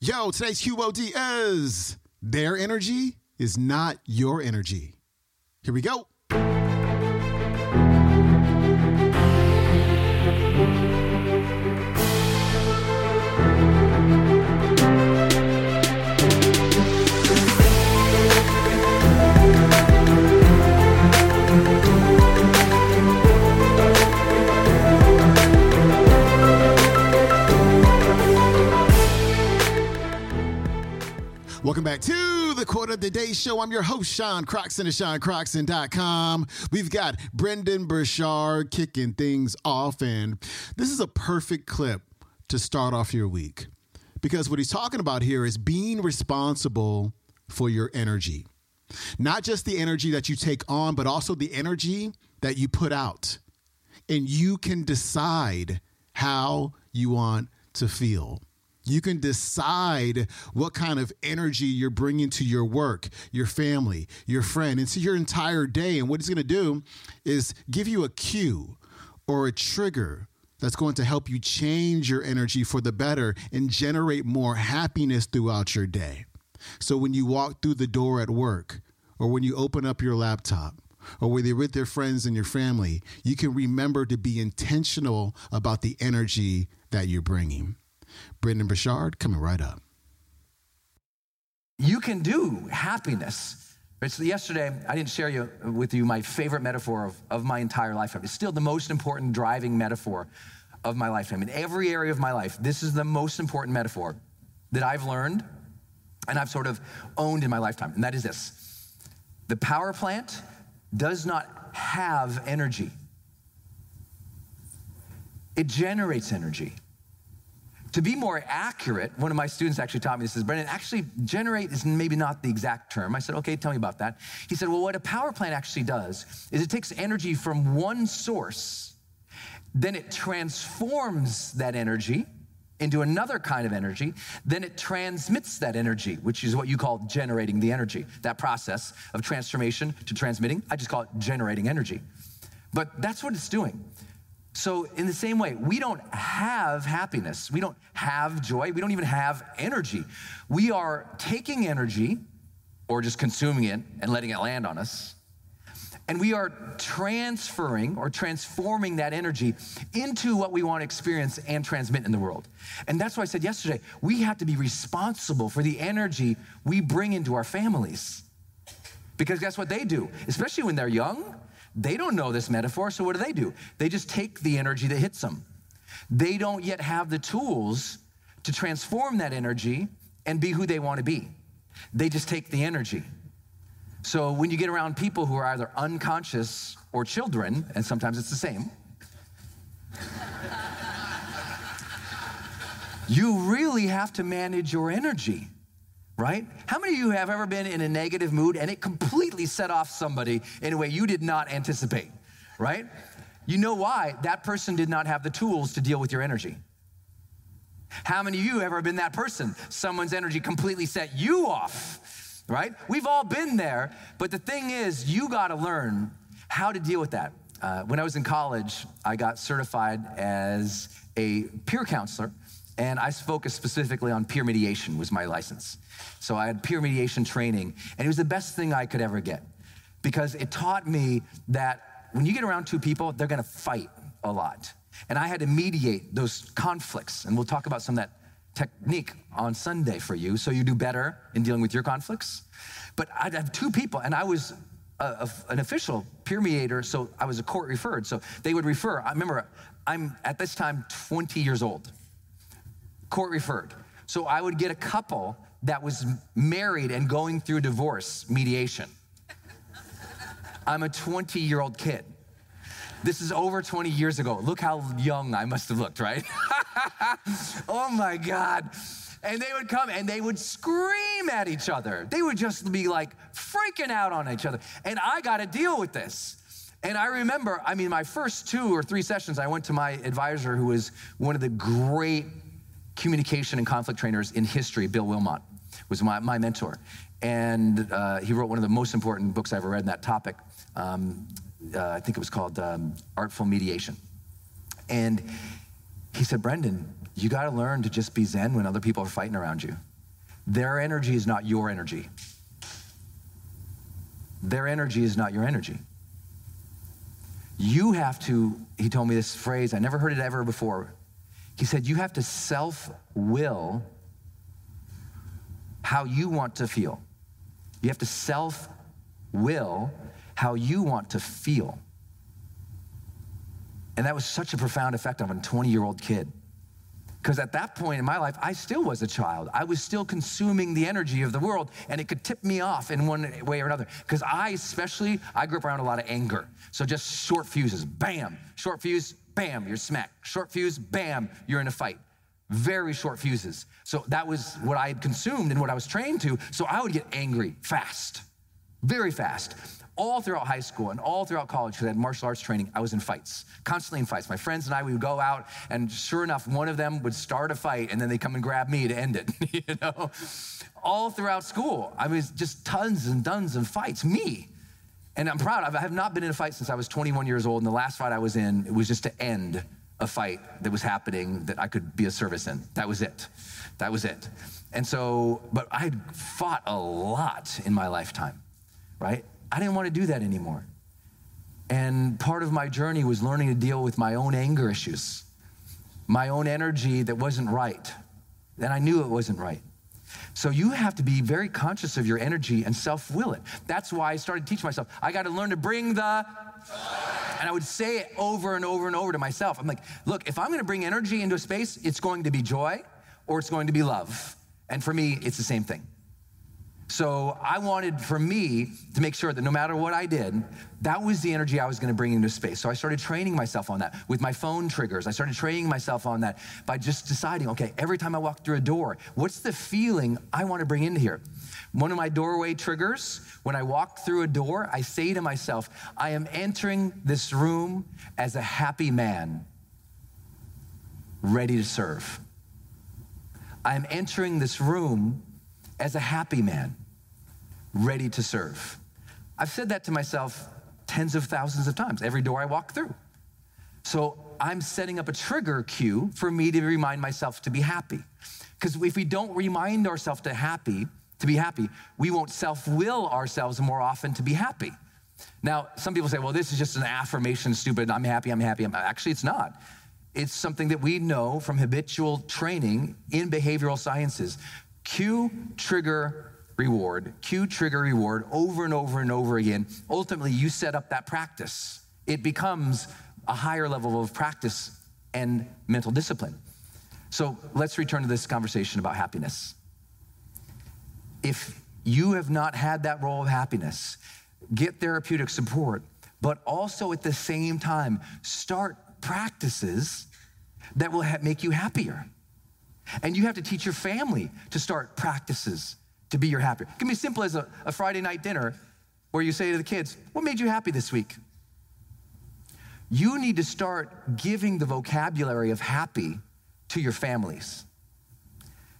Yo, today's QOD is their energy is not your energy. Here we go. Back to the Quote of the Day Show. I'm your host, Sean Croxton of SeanCroxton.com. We've got Brendon Burchard kicking things off, and this is a perfect clip to start off your week because what he's talking about here is being responsible for your energy. Not just the energy that you take on, but also the energy that you put out. And you can decide how you want to feel. You can decide what kind of energy you're bringing to your work, your family, your friend, and to your entire day. And what it's going to do is give you a cue or a trigger that's going to help you change your energy for the better and generate more happiness throughout your day. So when you walk through the door at work, or when you open up your laptop, or when you're with your friends and your family, you can remember to be intentional about the energy that you're bringing. Brendon Burchard coming right up. You can do happiness. So yesterday, I didn't share you, with you my favorite metaphor of, of my entire lifetime. It's still the most important driving metaphor of my lifetime. In every area of my life, this is the most important metaphor that I've learned and I've sort of owned in my lifetime. And that is this the power plant does not have energy, it generates energy. To be more accurate, one of my students actually taught me this. Says, Brendon, actually, generate is maybe not the exact term. I said, okay, tell me about that. He said, well, what a power plant actually does is it takes energy from one source, then it transforms that energy into another kind of energy, then it transmits that energy, which is what you call generating the energy. That process of transformation to transmitting, I just call it generating energy. But that's what it's doing. So, in the same way, we don't have happiness. We don't have joy. We don't even have energy. We are taking energy or just consuming it and letting it land on us. And we are transferring or transforming that energy into what we want to experience and transmit in the world. And that's why I said yesterday, we have to be responsible for the energy we bring into our families. Because guess what they do? Especially when they're young, they don't know this metaphor, so what do they do? They just take the energy that hits them. They don't yet have the tools to transform that energy and be who they want to be. They just take the energy. So when you get around people who are either unconscious or children, and sometimes it's the same, you really have to manage your energy right? How many of you have ever been in a negative mood and it completely set off somebody in a way you did not anticipate, right? You know why? That person did not have the tools to deal with your energy. How many of you have ever been that person? Someone's energy completely set you off, right? We've all been there, but the thing is, you got to learn how to deal with that. Uh, when I was in college, I got certified as a peer counselor, and I focused specifically on peer mediation was my license. So I had peer mediation training, and it was the best thing I could ever get because it taught me that when you get around two people, they're gonna fight a lot. And I had to mediate those conflicts, and we'll talk about some of that technique on Sunday for you so you do better in dealing with your conflicts. But I'd have two people, and I was a, a, an official peer mediator, so I was a court referred. So they would refer. I remember I'm at this time 20 years old, court referred. So I would get a couple that was married and going through divorce mediation. I'm a 20 year old kid. This is over 20 years ago. Look how young I must have looked, right? oh my God. And they would come and they would scream at each other. They would just be like freaking out on each other. And I got to deal with this. And I remember, I mean, my first two or three sessions, I went to my advisor, who was one of the great communication and conflict trainers in history, Bill Wilmot, was my, my mentor. And uh, he wrote one of the most important books I ever read in that topic. Um, uh, I think it was called um, Artful Mediation. And he said, Brendon, you got to learn to just be zen when other people are fighting around you. Their energy is not your energy. Their energy is not your energy. You have to, he told me this phrase, I never heard it ever before. He said, You have to self will how you want to feel. You have to self will how you want to feel. And that was such a profound effect on a 20 year old kid. Because at that point in my life, I still was a child. I was still consuming the energy of the world, and it could tip me off in one way or another. Because I, especially, I grew up around a lot of anger. So just short fuses, bam, short fuse, bam, you're smacked. Short fuse, bam, you're in a fight. Very short fuses. So that was what I had consumed and what I was trained to. So I would get angry fast, very fast all throughout high school and all throughout college, because I had martial arts training, I was in fights, constantly in fights. My friends and I, we would go out, and sure enough, one of them would start a fight, and then they come and grab me to end it, you know? All throughout school, I was just tons and tons of fights, me. And I'm proud, I have not been in a fight since I was 21 years old, and the last fight I was in, it was just to end a fight that was happening that I could be a service in. That was it. That was it. And so, but I had fought a lot in my lifetime, right? I didn't want to do that anymore. And part of my journey was learning to deal with my own anger issues, my own energy that wasn't right. And I knew it wasn't right. So you have to be very conscious of your energy and self will it. That's why I started teaching myself. I got to learn to bring the. And I would say it over and over and over to myself. I'm like, look, if I'm going to bring energy into a space, it's going to be joy or it's going to be love. And for me, it's the same thing. So I wanted for me to make sure that no matter what I did, that was the energy I was going to bring into space. So I started training myself on that with my phone triggers. I started training myself on that by just deciding, okay, every time I walk through a door, what's the feeling I want to bring into here? One of my doorway triggers, when I walk through a door, I say to myself, I am entering this room as a happy man, ready to serve. I am entering this room as a happy man, ready to serve. I've said that to myself tens of thousands of times every door I walk through. So I'm setting up a trigger cue for me to remind myself to be happy. Because if we don't remind ourselves to happy, to be happy, we won't self-will ourselves more often to be happy. Now, some people say, well, this is just an affirmation, stupid. I'm happy, I'm happy. I'm... Actually, it's not. It's something that we know from habitual training in behavioral sciences. Cue, trigger, reward, cue, trigger, reward over and over and over again. Ultimately, you set up that practice. It becomes a higher level of practice and mental discipline. So let's return to this conversation about happiness. If you have not had that role of happiness, get therapeutic support, but also at the same time, start practices that will make you happier. And you have to teach your family to start practices to be your happier. It can be as simple as a, a Friday night dinner where you say to the kids, What made you happy this week? You need to start giving the vocabulary of happy to your families.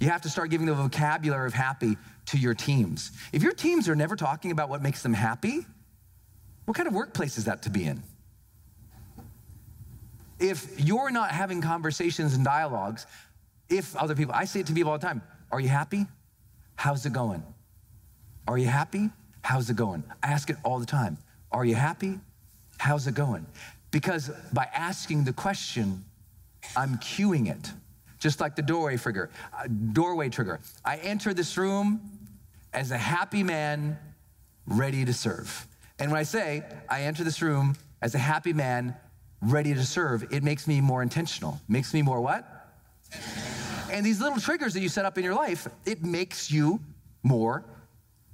You have to start giving the vocabulary of happy to your teams. If your teams are never talking about what makes them happy, what kind of workplace is that to be in? If you're not having conversations and dialogues if other people, I say it to people all the time Are you happy? How's it going? Are you happy? How's it going? I ask it all the time. Are you happy? How's it going? Because by asking the question, I'm cueing it. Just like the doorway trigger. Uh, doorway trigger. I enter this room as a happy man ready to serve. And when I say I enter this room as a happy man ready to serve, it makes me more intentional. Makes me more what? And these little triggers that you set up in your life, it makes you more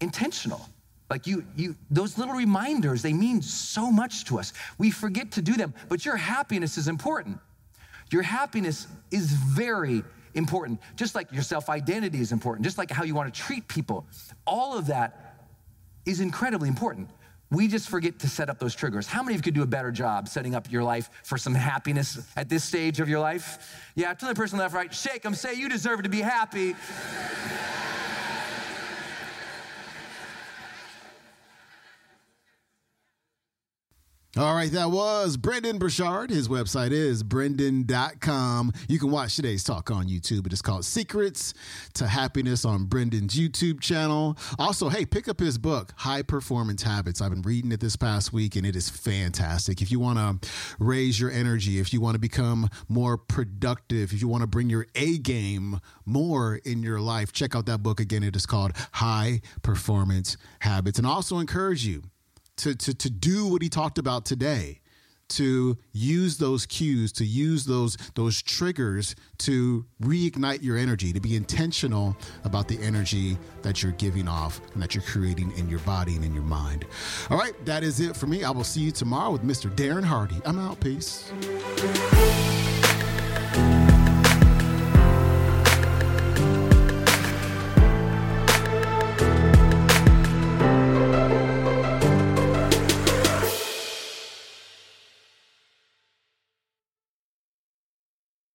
intentional. Like you, you, those little reminders, they mean so much to us. We forget to do them, but your happiness is important. Your happiness is very important. Just like your self identity is important, just like how you want to treat people. All of that is incredibly important. We just forget to set up those triggers. How many of you could do a better job setting up your life for some happiness at this stage of your life? Yeah, to the person left, right, shake them, say, You deserve to be happy. All right, that was Brendon Burchard. His website is brendon.com. You can watch today's talk on YouTube. It is called Secrets to Happiness on Brendon's YouTube channel. Also, hey, pick up his book, High Performance Habits. I've been reading it this past week and it is fantastic. If you want to raise your energy, if you want to become more productive, if you want to bring your A game more in your life, check out that book again. It is called High Performance Habits. And I also encourage you to, to, to do what he talked about today to use those cues to use those those triggers to reignite your energy to be intentional about the energy that you're giving off and that you're creating in your body and in your mind. All right that is it for me. I will see you tomorrow with mr darren hardy. I'm out. Peace